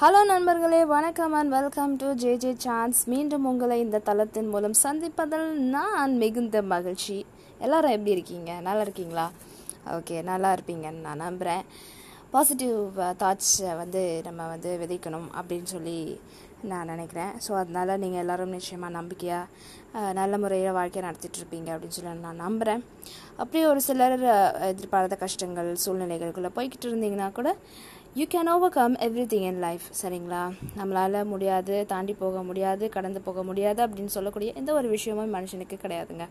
Hello நண்பர்களே. வணக்கம் and welcome to J J chance மீண்டும் உங்களை இந்த தளத்தின் மூலம் சந்திப்பதில் நான் மிகுந்த மகிழ்ச்சி. எல்லாரும் எப்படி இருக்கீங்க? நல்லா இருக்கீங்களா? ஓகே நல்லா இருப்பீங்கன்னு நான் நம்புகிறேன் பாசிட்டிவ் தாட்ஸை வந்து நம்ம வந்து விதைக்கணும் அப்படின்னு சொல்லி நான் நினைக்கிறேன். ஸோ அதனால் நீங்கள் எல்லோரும் நிச்சயமாக நம்பிக்கையாக uh, நல்ல முறையில் வாழ்க்கையை நடத்திட்டு இருப்பீங்க அப்படின்னு சொல்லி நான் நம்புகிறேன் அப்படியே ஒரு சிலர் uh, எதிர்பாராத கஷ்டங்கள் சூழ்நிலைகளுக்குள்ளே போய்கிட்டு இருந்தீங்கன்னா கூட you can overcome everything in life சரிங்களா? நம்மளால் முடியாது தாண்டி போக முடியாது கடந்து போக முடியாது அப்படின்னு சொல்லக்கூடிய எந்த ஒரு விஷயமும் மனுஷனுக்கு கிடையாதுங்க.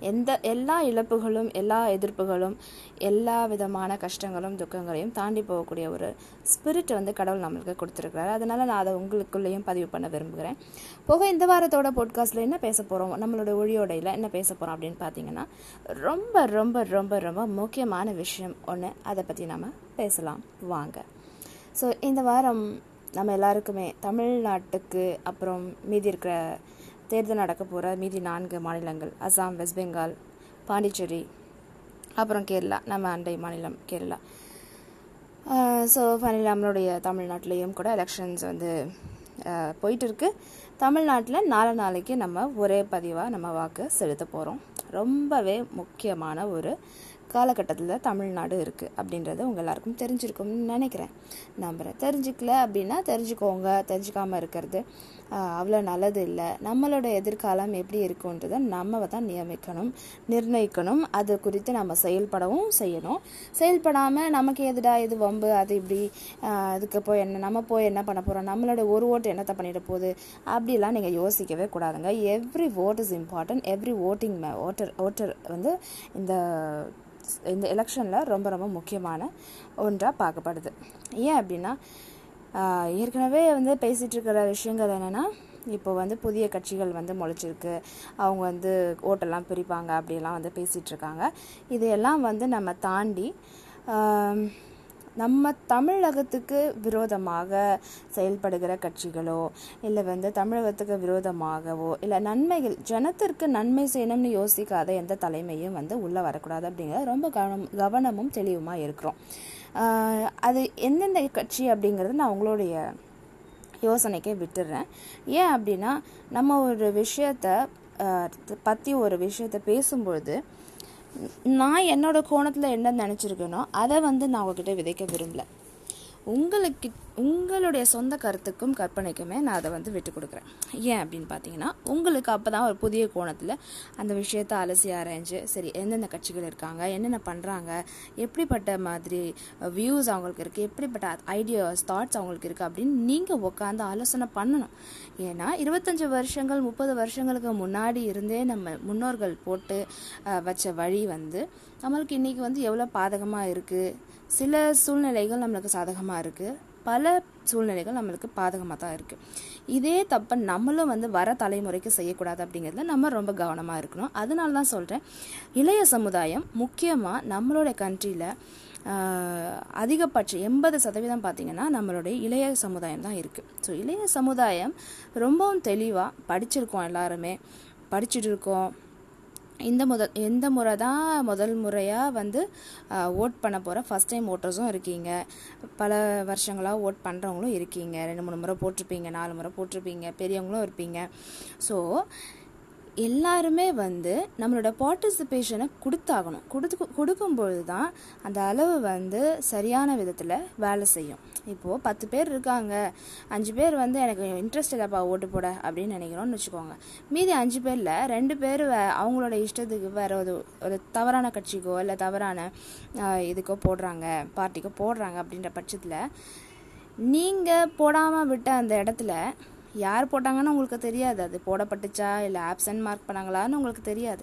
எந்த எல்லா இழப்புகளும் எல்லா எதிர்ப்புகளும் எல்லா விதமான கஷ்டங்களும் துக்கங்களையும் தாண்டி போகக்கூடிய ஒரு ஸ்பிரிட் வந்து கடவுள் நம்மளுக்கு கொடுத்துருக்கிறாரு. அதனால் நான் அதை உங்களுக்குள்ளேயும் பதிவு பண்ண விரும்புகிறேன். போக இந்த வாரத்தோட பாட்காஸ்ட்டில் என்ன பேச போகிறோம் நம்மளோட ஒழியோடையில் என்ன பேச போகிறோம் அப்படின்னு பார்த்தீங்கன்னா ரொம்ப ரொம்ப ரொம்ப ரொம்ப முக்கியமான விஷயம் ஒன்று அதை பற்றி நம்ம பேசலாம். வாங்க. ஸோ இந்த வாரம் நம்ம எல்லாருக்குமே தமிழ்நாட்டுக்கு அப்புறம் மீதி இருக்கிற தேர்தல் நடக்க போகிற மீதி நான்கு மாநிலங்கள் அசாம் வெஸ்ட் பெங்கால் பாண்டிச்சேரி அப்புறம் கேரளா. நம்ம அண்டை மாநிலம் கேரளா. ஸோ ஃபைனலி நம்மளுடைய தமிழ்நாட்டிலையும் கூட எலெக்ஷன்ஸ் வந்து போயிட்டு இருக்கு தமிழ்நாட்டில் நாலு நாளைக்கு நம்ம ஒரே பதிவாக நம்ம வாக்கு செலுத்த போகிறோம் ரொம்பவே முக்கியமான ஒரு காலகட்டத்தில் தமிழ்நாடு இருக்குது அப்படின்றது உங்கள் எல்லாருக்கும் தெரிஞ்சிருக்கும்னு நினைக்கிறேன். நம்புகிறேன் தெரிஞ்சுக்கல அப்படின்னா தெரிஞ்சுக்கோங்க தெரிஞ்சுக்காமல் இருக்கிறது அவ்வளோ நல்லது இல்லை. நம்மளோட எதிர்காலம் எப்படி இருக்குன்றதை நம்ம தான் நியமிக்கணும் நிர்ணயிக்கணும். அது குறித்து நம்ம செயல்படவும் செய்யணும். செயல்படாமல் நமக்கு எதுடா இது வம்பு அது இப்படி அதுக்கு போய் என்ன நம்ம போய் என்ன பண்ண போகிறோம் நம்மளோட ஒரு ஓட்டு என்னத்தை பண்ணிட போகுது? அப்படிலாம் நீங்கள் யோசிக்கவே கூடாதுங்க. Every vote is important every voting voter voter வந்து இந்த இந்த எலெக்ஷனில் ரொம்ப ரொம்ப முக்கியமான ஒன்றாக பார்க்கப்படுது. ஏன் அப்படின்னா ஏற்கனவே வந்து பேசிகிட்டு இருக்கிற விஷயங்கள் என்னென்னா இப்போ வந்து புதிய கட்சிகள் வந்து முளைச்சிருக்கு. அவங்க வந்து ஓட்டெல்லாம் பிரிப்பாங்க அப்படிலாம் வந்து பேசிகிட்ருக்காங்க இதையெல்லாம் வந்து நம்ம தாண்டி நம்ம தமிழகத்துக்கு விரோதமாக செயல்படுகிற கட்சிகளோ இல்லை வந்து தமிழகத்துக்கு விரோதமாகவோ இல்லை நன்மைகள் ஜனத்திற்கு நன்மை செய்யணும்னு யோசிக்காத எந்த தலைமையும் வந்து உள்ளே வரக்கூடாது அப்படிங்கிறது ரொம்ப கவனம் கவனமும் தெளிவுமாக இருக்கிறோம். அது எந்தெந்த கட்சி அப்படிங்கிறது நான் உங்களுடைய யோசனைக்கே விட்டுடுறேன் ஏன் அப்படின்னா நம்ம ஒரு விஷயத்த பற்றி ஒரு விஷயத்த பேசும்பொழுது நான் என்னோட கோணத்தில் என்ன நினச்சிருக்கேனோ அதை வந்து நான் உங்ககிட்ட விதைக்க விரும்பல. உங்களுக்கு உங்களுடைய சொந்த கருத்துக்கும் கற்பனைக்குமே நான் அதை வந்து விட்டு கொடுக்குறேன். ஏன் அப்படின்னு பார்த்தீங்கன்னா உங்களுக்கு அப்போ தான் ஒரு புதிய கோணத்தில் அந்த விஷயத்தை அலசி ஆராய்ஞ்சு சரி எந்தெந்த கட்சிகள் இருக்காங்க என்னென்ன பண்ணுறாங்க எப்படிப்பட்ட மாதிரி வியூஸ் அவங்களுக்கு இருக்குது எப்படிப்பட்ட ஐடியாஸ் தாட்ஸ் அவங்களுக்கு இருக்குது அப்படின்னு நீங்கள் உட்காந்து ஆலோசனை பண்ணணும். ஏன்னா இருபத்தஞ்சி வருஷங்கள் முப்பது வருஷங்களுக்கு முன்னாடி இருந்தே நம்ம முன்னோர்கள் போட்டு வச்ச வழி வந்து நம்மளுக்கு இன்றைக்கி வந்து எவ்வளோ பாதகமாக இருக்குது சில சூழ்நிலைகள் நம்மளுக்கு சாதகமாக இருக்குது பல சூழ்நிலைகள் நம்மளுக்கு பாதகமாக தான் இருக்குது இதே தப்பை நம்மளும் வந்து வர தலைமுறைக்கு செய்யக்கூடாது அப்படிங்கிறதுல நம்ம ரொம்ப கவனமாக இருக்கணும். அதனால தான் சொல்கிறேன் இளைய சமுதாயம் முக்கியமாக நம்மளோட கண்ட்ரியில் அதிகபட்சம் எண்பது சதவீதம் பார்த்திங்கன்னா நம்மளுடைய இளைய சமுதாயம் தான் இருக்குது ஸோ இளைய சமுதாயம் ரொம்பவும் தெளிவாக படிச்சிருக்கோம் எல்லாருமே. படிச்சுட்டு இருக்கோம். இந்த முதல் எந்த முறை தான் முதல் முறையாக வந்து ஓட் பண்ண போகிற ஃபஸ்ட் டைம் ஓட்டர்ஸும் இருக்கீங்க. பல வருஷங்களாக ஓட் பண்ணுறவங்களும் இருக்கீங்க. ரெண்டு மூணு முறை போட்டிருப்பீங்க நாலு முறை போட்டிருப்பீங்க பெரியவங்களும் இருப்பீங்க. ஸோ எல்லாருமே வந்து நம்மளோட பார்ட்டிசிபேஷனை கொடுத்தாகணும். கொடுத்து கொடுக்கும்பொழுது தான் அந்த அளவு வந்து சரியான விதத்தில் வேலை செய்யும். இப்போது பத்து பேர் இருக்காங்க. அஞ்சு பேர் வந்து எனக்கு இன்ட்ரெஸ்ட் இல்லைப்பா ஓட்டு போட அப்படின்னு நினைக்கிறோம்னு வச்சுக்கோங்க. மீதி அஞ்சு பேரில் ரெண்டு பேர் வே அவங்களோட இஷ்டத்துக்கு வேறு ஒரு ஒரு தவறான கட்சிக்கோ இல்லை தவறான இதுக்கோ போடுறாங்க பார்ட்டிக்கோ போடுறாங்க அப்படின்ற பட்சத்தில் நீங்கள் போடாமல் விட்ட அந்த இடத்துல யார் போட்டாங்கன்னு உங்களுக்கு தெரியாது. அது போடப்பட்டுச்சா? இல்லை ஆப்சன்ட் மார்க் பண்ணாங்களான்னு உங்களுக்கு தெரியாது.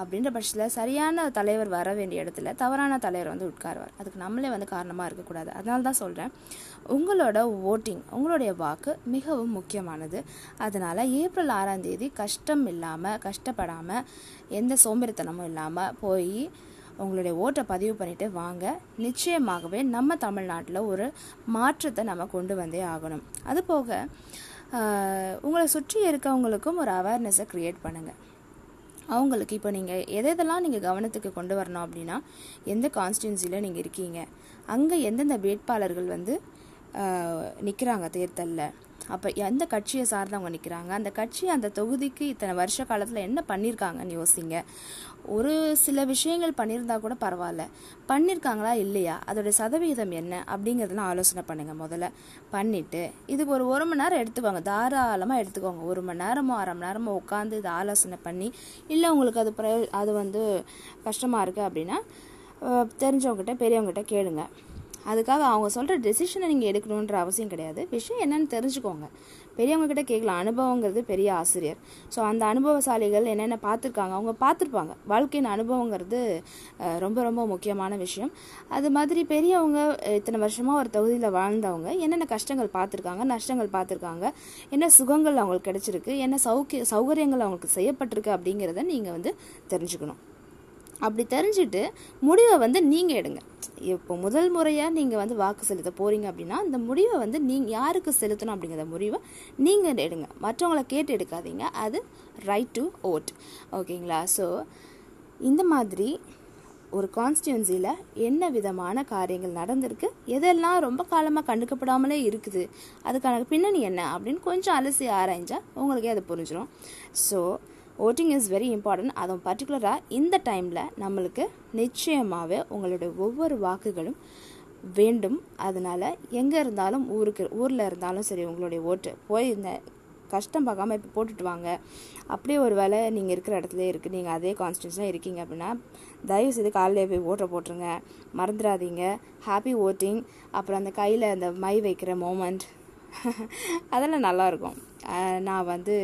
அப்படின்ற பட்சத்தில் சரியான தலைவர் வர வேண்டிய இடத்துல தவறான தலைவர் வந்து உட்காருவார். அதுக்கு நம்மளே வந்து காரணமாக இருக்கக்கூடாது. அதனால தான் சொல்கிறேன் உங்களோட ஓட்டிங் உங்களுடைய வாக்கு மிகவும் முக்கியமானது. அதனால் ஏப்ரல் ஆறாம் தேதி கஷ்டம் இல்லாமல் கஷ்டப்படாமல் எந்த சோம்பேறித்தனமும் இல்லாமல் போய் உங்களுடைய ஓட்டை பதிவு பண்ணிட்டு வாங்க. நிச்சயமாகவே நம்ம தமிழ்நாட்டில் ஒரு மாற்றத்தை நம்ம கொண்டு வந்தே ஆகணும். அது போக உங்களை சுற்றி இருக்கவங்களுக்கும் ஒரு அவேர்னஸை க்ரியேட் பண்ணுங்கள் அவங்களுக்கு இப்போ நீங்கள் எதை எதெல்லாம் நீங்கள் கவனத்துக்கு கொண்டு வரணும் அப்படின்னா எந்த கான்ஸ்டியூன்சியில் நீங்கள் இருக்கீங்க அங்கே எந்தெந்த வேட்பாளர்கள் வந்து நிற்கிறாங்க தேர்தலில் அப்போ எந்த கட்சியை சார்ந்தவங்க நிற்கிறாங்க அந்த கட்சி அந்த தொகுதிக்கு இத்தனை வருஷ காலத்தில் என்ன பண்ணியிருக்காங்கன்னு யோசிங்க. ஒரு சில விஷயங்கள் பண்ணியிருந்தா கூட பரவாயில்ல. பண்ணியிருக்காங்களா இல்லையா? அதோடைய சதவிகிதம் என்ன? அப்படிங்கிறதெல்லாம் ஆலோசனை பண்ணுங்கள் முதல்ல. பண்ணிவிட்டு இதுக்கு ஒரு ஒரு மணி நேரம் எடுத்துக்கோங்க. தாராளமாக எடுத்துக்கோங்க. ஒரு மணி நேரமோ அரை மணி நேரமோ உட்காந்து இதை ஆலோசனை பண்ணி இல்லை உங்களுக்கு அது பிரயோ அது வந்து கஷ்டமாக இருக்குது அப்படின்னா தெரிஞ்சவங்ககிட்ட பெரியவங்ககிட்ட கேளுங்கள் அதுக்காக அவங்க சொல்கிற டெசிஷனை நீங்கள் எடுக்கணுன்ற அவசியம் கிடையாது. விஷயம் என்னன்னு தெரிஞ்சுக்கோங்க. பெரியவங்க கிட்ட கேட்கலாம். அனுபவங்கிறது பெரிய ஆசிரியர். ஸோ அந்த அனுபவசாலிகள் என்னென்ன பார்த்துருக்காங்க? அவங்க பார்த்துருப்பாங்க. வாழ்க்கையின் அனுபவங்கிறது ரொம்ப ரொம்ப முக்கியமான விஷயம். அது மாதிரி பெரியவங்க இத்தனை வருஷமாக ஒரு தொகுதியில் வாழ்ந்தவங்க என்னென்ன கஷ்டங்கள் பார்த்துருக்காங்க? நஷ்டங்கள் பார்த்துருக்காங்க. என்ன சுகங்கள் அவங்களுக்கு கிடைச்சிருக்கு? என்ன சௌக்கிய சௌகரியங்கள் அவங்களுக்கு செய்யப்பட்டிருக்கு அப்படிங்கிறத நீங்கள் வந்து தெரிஞ்சுக்கணும். அப்படி தெரிஞ்சுட்டு முடிவை வந்து நீங்கள் எடுங்க. இப்போ முதல் முறையாக நீங்கள் வந்து வாக்கு செலுத்த போகிறீங்க அப்படின்னா அந்த முடிவை வந்து நீங்கள் யாருக்கு செலுத்தணும் அப்படிங்கிற முடிவை நீங்கள் எடுங்க. மற்றவங்கள கேட்டு எடுக்காதீங்க. அது ரைட் டு ஓட் ஓகேங்களா? ஸோ இந்த மாதிரி ஒரு கான்ஸ்டியூன்சியில் என்ன விதமான காரியங்கள் நடந்திருக்கு எதெல்லாம் ரொம்ப காலமாக கண்டுக்கப்படாமலே இருக்குது அதுக்கான பின்னணி என்ன அப்படின்னு கொஞ்சம் அலசி ஆராய்ஞ்சால் உங்களுக்கே அது புரிஞ்சிடும் so voting is very important அதுவும் பர்டிகுலராக இந்த டைமில் நம்மளுக்கு நிச்சயமாகவே உங்களுடைய ஒவ்வொரு வாக்குகளும் வேண்டும். அதனால் எங்கே இருந்தாலும் ஊருக்கு ஊரில் இருந்தாலும் சரி உங்களுடைய ஓட்டு போய் இந்த கஷ்டம் பார்க்காம இப்போ போட்டுட்டு வாங்க. அப்படியே ஒரு வேலை நீங்கள் இருக்கிற இடத்துல இருக்குது நீங்கள் அதே கான்ஸ்டியூன்ஸாக இருக்கீங்க அப்படின்னா தயவு செய்து காலையில் போய் ஓட்டை போட்டுருங்க. மறந்துடாதீங்க. ஹாப்பி ஓட்டிங் அப்புறம் அந்த கையில் அந்த மை வைக்கிற மோமெண்ட் அதெல்லாம் நல்லாயிருக்கும் நான் வந்து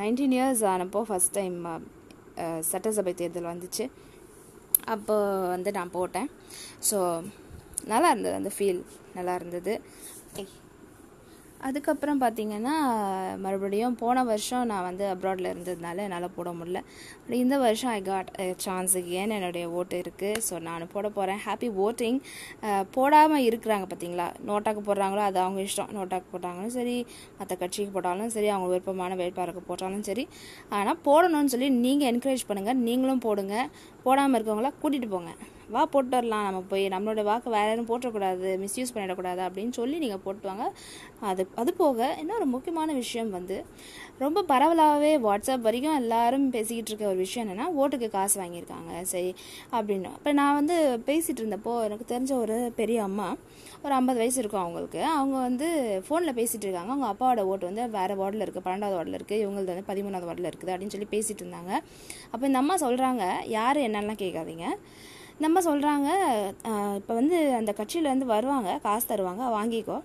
நைன்டீன் இயர்ஸ் ஆனப்போ ஃபஸ்ட் டைம் சட்டசபை தேர்தல் வந்துச்சு. அப்போ வந்து நான் போட்டேன். ஸோ நல்லா இருந்தது அந்த ஃபீல் நல்லா இருந்தது. அதுக்கப்புறம் பார்த்தீங்கன்னா மறுபடியும் போன வருஷம் நான் வந்து அப்ராடில் இருந்ததுனால என்னால் போட முடியல. இந்த வருஷம் ஐ காட் சான்ஸ் ஏன் என்னுடைய ஓட்டு இருக்குது ஸோ நான் போட போகிறேன் ஹாப்பி ஓட்டிங் போடாமல் இருக்கிறாங்க பார்த்தீங்களா? நோட்டாக்கு போடுறாங்களோ அது அவங்க இஷ்டம். நோட்டாக்கு போட்டாங்களும் சரி மற்ற கட்சிக்கு போட்டாலும் சரி அவங்க விருப்பமான வேட்பாளருக்கு போட்டாலும் சரி. ஆனால் போடணும்னு சொல்லி நீங்கள் என்கரேஜ் பண்ணுங்கள் நீங்களும் போடுங்க. போடாமல் இருக்கவங்கள கூட்டிகிட்டு போங்க. வா போட்டு வரலாம். நம்ம போய் நம்மளோட வாக்கு வேறு யாரும் போட்டக்கூடாது மிஸ்யூஸ் பண்ணிடக்கூடாது அப்படின்னு சொல்லி நீங்கள் போட்டுவாங்க. அது அது போக இன்னொரு முக்கியமான விஷயம் வந்து ரொம்ப பரவலாகவே வாட்ஸ்அப் வரைக்கும் எல்லாரும் பேசிக்கிட்டு இருக்க ஒரு விஷயம் என்னென்னா ஓட்டுக்கு காசு வாங்கியிருக்காங்க. சரி அப்படின்னு. இப்போ நான் வந்து பேசிகிட்டு இருந்தப்போ எனக்கு தெரிஞ்ச ஒரு பெரிய அம்மா ஒரு ஐம்பது வயசு இருக்கும் அவங்களுக்கு. அவங்க வந்து ஃபோனில் பேசிகிட்டு இருக்காங்க. அவங்க அப்பாவோட ஓட்டு வந்து வேறு வார்டில் இருக்குது பன்னெண்டாவது வார்டில் இருக்குது இவங்களது வந்து பதிமூணாவது வார்டில் இருக்குது அப்படின்னு சொல்லி பேசிகிட்டு இருந்தாங்க. அப்போ இந்த அம்மா சொல்கிறாங்க யார் என்ன என்னெல்லாம் கேட்காதீங்க. நம்ம சொல்கிறாங்க இப்போ வந்து அந்த கட்சியிலேருந்து வருவாங்க காசு தருவாங்க வாங்கிக்கோ.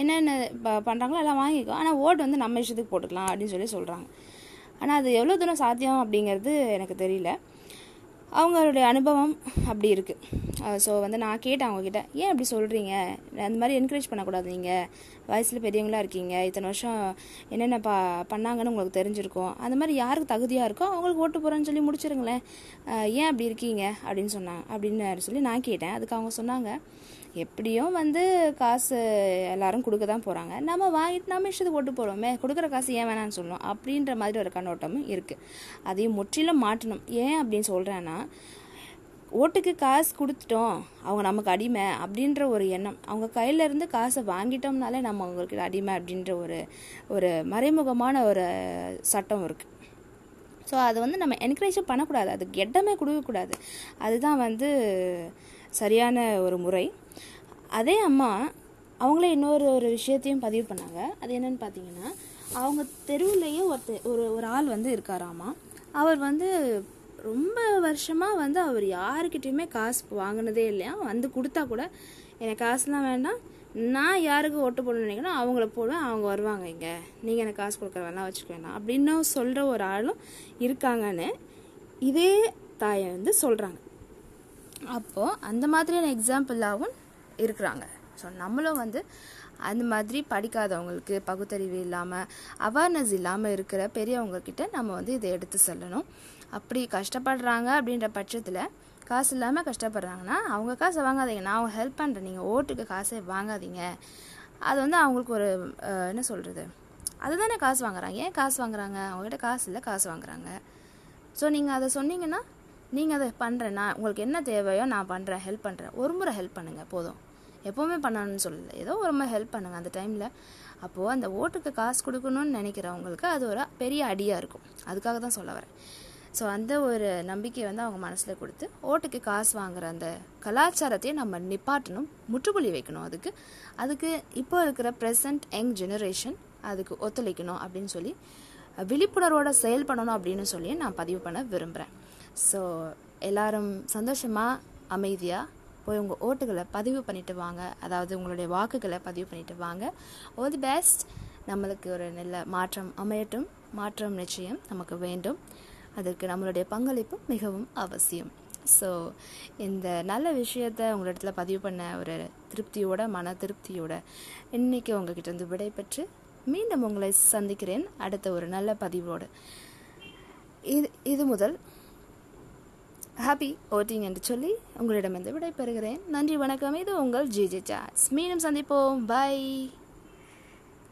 என்னென்ன ப பண்ணுறாங்களோ எல்லாம் வாங்கிக்கோ. ஆனால் ஓட்டு வந்து நம்ம இஷ்டத்துக்கு போட்டுக்கலாம் அப்படின்னு சொல்லி சொல்கிறாங்க ஆனால் அது எவ்வளோ தூரம் சாத்தியம் அப்படிங்கிறது எனக்கு தெரியல. அவங்களுடைய அனுபவம் அப்படி இருக்குது ஸோ வந்து நான் கேட்டேன் அவங்கக்கிட்ட ஏன் அப்படி சொல்கிறீங்க அந்த மாதிரி என்கரேஜ் பண்ணக்கூடாது நீங்கள் வயசில் பெரியவங்களாக இருக்கீங்க. இத்தனை வருஷம் என்னென்ன பா பண்ணாங்கன்னு உங்களுக்கு தெரிஞ்சிருக்கும். அந்த மாதிரி யாருக்கு தகுதியாக இருக்கோ அவங்களுக்கு ஓட்டு போகிறேன்னு சொல்லி முடிச்சிருங்களேன். ஏன் அப்படி இருக்கீங்க? அப்படின்னு சொன்னாங்க. அப்படின்னு சொல்லி நான் கேட்டேன். அதுக்கு அவங்க சொன்னாங்க எப்படியும் வந்து காசு எல்லாரும் கொடுக்க தான் போகிறாங்க நம்ம வாங்கிட்டு நம்ம இஷ்டத்துக்கு ஓட்டு போகிறோமே கொடுக்குற காசு ஏன் வேணான்னு சொல்லணும் அப்படின்ற மாதிரி ஒரு கண்ணோட்டமும் இருக்குது அதையும் முற்றிலும் மாற்றணும். ஏன் அப்படின்னு சொல்கிறேன்னா ஓட்டுக்கு காசு கொடுத்துட்டோம் அவங்க நமக்கு அடிமை அப்படின்ற ஒரு எண்ணம். அவங்க கையிலேருந்து காசை வாங்கிட்டோம்னாலே நம்ம அவங்களுக்கு அடிமை அப்படின்ற ஒரு ஒரு மறைமுகமான ஒரு சட்டம் இருக்குது ஸோ அதை வந்து நம்ம என்கரேஜும் பண்ணக்கூடாது. அதுக்கு இடமே கொடுக்கக்கூடாது. அதுதான் வந்து சரியான ஒரு முறை. அதே அம்மா அவங்களே இன்னொரு ஒரு விஷயத்தையும் பதிவு பண்ணாங்க. அது என்னன்னு பார்த்தீங்கன்னா அவங்க தெருவுலேயே ஒருத்தர் ஒரு ஒரு ஆள் வந்து இருக்காராமா? அவர் வந்து ரொம்ப வருஷமாக வந்து அவர் யாருக்கிட்டேயுமே காசு வாங்கினதே இல்லையா வந்து கொடுத்தா கூட எனக்கு காசுலாம் வேண்டாம். நான் யாருக்கு ஓட்டு போடணும்னு நினைக்கிறேன் அவங்கள போடுவேன். அவங்க வருவாங்க இங்கே. நீங்கள் எனக்கு காசு கொடுக்குற வேணாம் வச்சுக்க வேணாம். அப்படின்னு சொல்கிற ஒரு ஆளும் இருக்காங்கன்னு இதே தாயை வந்து சொல்கிறாங்க அப்போது அந்த மாதிரியான எக்ஸாம்பிளாகவும் இருக்கிறாங்க. ஸோ நம்மளும் வந்து அந்த மாதிரி படிக்காதவங்களுக்கு பகுத்தறிவு இல்லாமல் அவேர்னஸ் இல்லாமல் இருக்கிற பெரியவங்கக்கிட்ட நம்ம வந்து இதை எடுத்து செல்லணும். அப்படி கஷ்டப்படுறாங்க அப்படின்ற பட்சத்தில் காசு இல்லாமல் கஷ்டப்படுறாங்கன்னா அவங்க காசை வாங்காதீங்க. நான் அவங்க ஹெல்ப் பண்ணுறேன் நீங்கள் ஓட்டுக்கு காசை வாங்காதீங்க. அது வந்து அவங்களுக்கு ஒரு என்ன சொல்கிறது அதுதானே காசு வாங்குறாங்க. ஏன் காசு வாங்குறாங்க? அவங்ககிட்ட காசு இல்லை காசு வாங்குறாங்க. ஸோ நீங்கள் அதை சொன்னீங்கன்னா நீங்கள் அதை பண்ணுறேன்னா நான் உங்களுக்கு என்ன தேவையோ நான் பண்ணுறேன் ஹெல்ப் பண்ணுறேன் ஒரு முறை ஹெல்ப் பண்ணுங்கள் போதும். எப்போவுமே பண்ணணும்னு சொல்லலை. ஏதோ ஒரு முறை ஹெல்ப் பண்ணுங்கள் அந்த டைமில் அப்போது அந்த ஓட்டுக்கு காசு கொடுக்கணும்னு நினைக்கிறவங்களுக்கு அது ஒரு பெரிய அடியாக இருக்கும். அதுக்காக தான் சொல்ல வரேன். ஸோ அந்த ஒரு நம்பிக்கையை வந்து அவங்க மனசில் கொடுத்து ஓட்டுக்கு காசு வாங்குற அந்த கலாச்சாரத்தையே நம்ம நிப்பாட்டணும் முற்றுப்புள்ளி வைக்கணும் அதுக்கு. அதுக்கு இப்போ இருக்கிற ப்ரெசன்ட் யங் ஜெனரேஷன் அதுக்கு ஒத்துழைக்கணும் அப்படின்னு சொல்லி விழிப்புணர்வோட செயல்படணும் அப்படின்னு சொல்லி நான் பதிவு பண்ண விரும்புகிறேன் ஸோ எல்லாரும் சந்தோஷமாக அமைதியாக போய் உங்கள் ஓட்டுகளை பதிவு பண்ணிட்டு வாங்க. அதாவது உங்களுடைய வாக்குகளை பதிவு பண்ணிட்டு வாங்க. ஆல் தி பெஸ்ட் நம்மளுக்கு ஒரு நல்ல மாற்றம் அமையட்டும். மாற்றம் நிச்சயம் நமக்கு வேண்டும். அதற்கு நம்மளுடைய பங்களிப்பு மிகவும் அவசியம். ஸோ இந்த நல்ல விஷயத்த உங்களிடத்துல பதிவு பண்ண ஒரு திருப்தியோட மன திருப்தியோட இன்னைக்கு உங்ககிட்ட இருந்து விடைபெற்று மீண்டும் உங்களை சந்திக்கிறேன். அடுத்த ஒரு நல்ல பதிவோடு. இது இது முதல். ஹாப்பி ஓட்டிங் என்று சொல்லி உங்களிடமிருந்து விடைபெறுகிறேன். நன்றி வணக்கம். இது உங்கள் ஜிஜே சாட்ஸ் மீண்டும் சந்திப்போம். பை.